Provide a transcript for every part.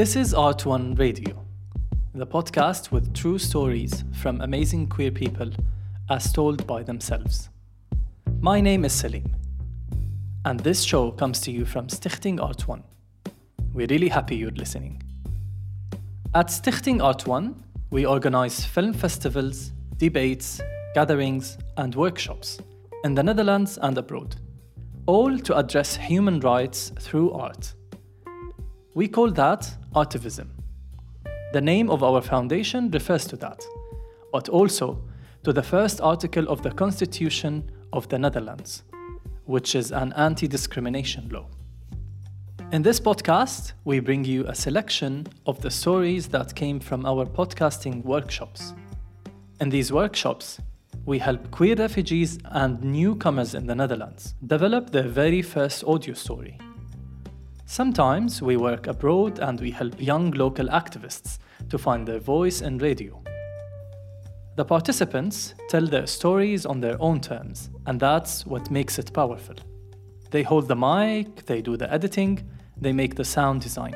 This is Art One Radio, the podcast with true stories from amazing queer people as told by themselves. My name is Salim, and this show comes to you from Stichting Art One. We're really happy you're listening. At Stichting Art One, we organize film festivals, debates, gatherings, and workshops in the Netherlands and abroad, all to address human rights through art. We call that Artivism. The name of our foundation refers to that, but also to the first article of the Constitution of the Netherlands, which is an anti discrimination law. In this podcast, we bring you a selection of the stories that came from our podcasting workshops. In these workshops, we help queer refugees and newcomers in the Netherlands develop their very first audio story. Sometimes we work abroad and we help young local activists to find their voice in radio. The participants tell their stories on their own terms, and that's what makes it powerful. They hold the mic, they do the editing, they make the sound design.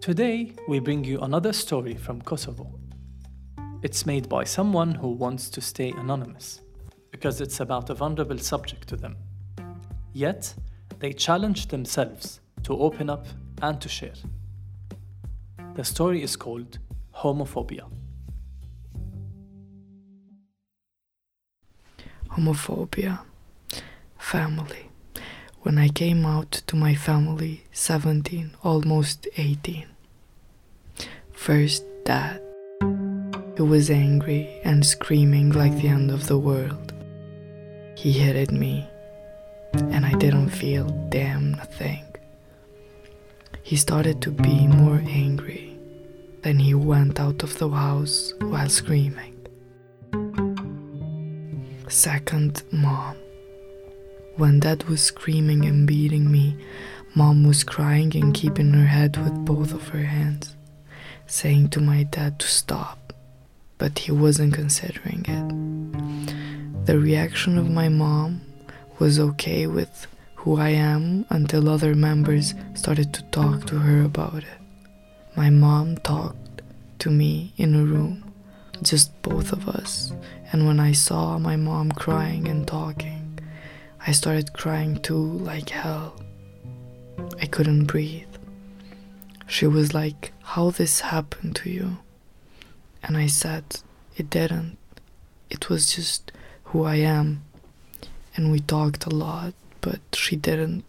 Today, we bring you another story from Kosovo. It's made by someone who wants to stay anonymous because it's about a vulnerable subject to them. Yet, they challenge themselves to open up and to share. The story is called Homophobia. Homophobia. Family. When I came out to my family, 17, almost 18. First, dad. He was angry and screaming like the end of the world. He hated me and I didn't feel damn nothing. He started to be more angry. Then he went out of the house while screaming. Second, mom. When dad was screaming and beating me, mom was crying and keeping her head with both of her hands, saying to my dad to stop, but he wasn't considering it. The reaction of my mom was okay with who I am until other members started to talk to her about it. My mom talked to me in a room, just both of us, and when I saw my mom crying and talking, I started crying too like hell. I couldn't breathe. She was like, How this happened to you? And I said, It didn't. It was just who I am and we talked a lot, but she didn't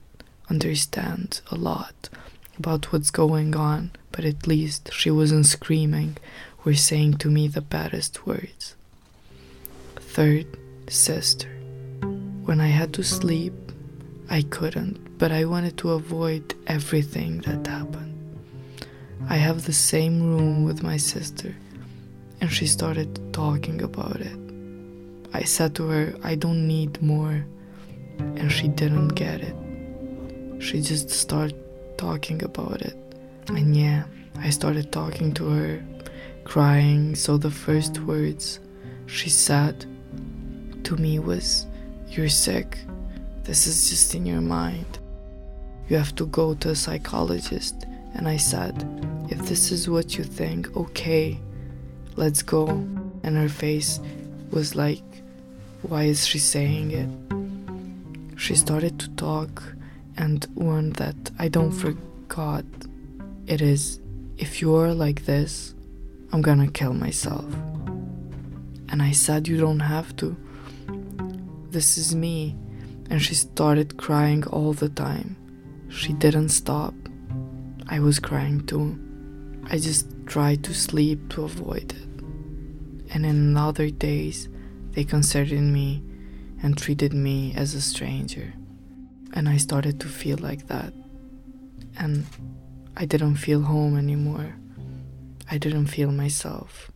understand a lot about what's going on, but at least she wasn't screaming or saying to me the baddest words. Third, sister. When I had to sleep, I couldn't, but I wanted to avoid everything that happened. I have the same room with my sister, and she started talking about it. I said to her, I don't need more. And she didn't get it. She just started talking about it. And yeah, I started talking to her, crying. So the first words she said to me was, You're sick. This is just in your mind. You have to go to a psychologist. And I said, If this is what you think, okay, let's go. And her face was like, why is she saying it? She started to talk and one that I don't forgot. It is, if you are like this, I'm gonna kill myself. And I said, You don't have to. This is me. And she started crying all the time. She didn't stop. I was crying too. I just tried to sleep to avoid it. And in other days, they considered me and treated me as a stranger. And I started to feel like that. And I didn't feel home anymore. I didn't feel myself.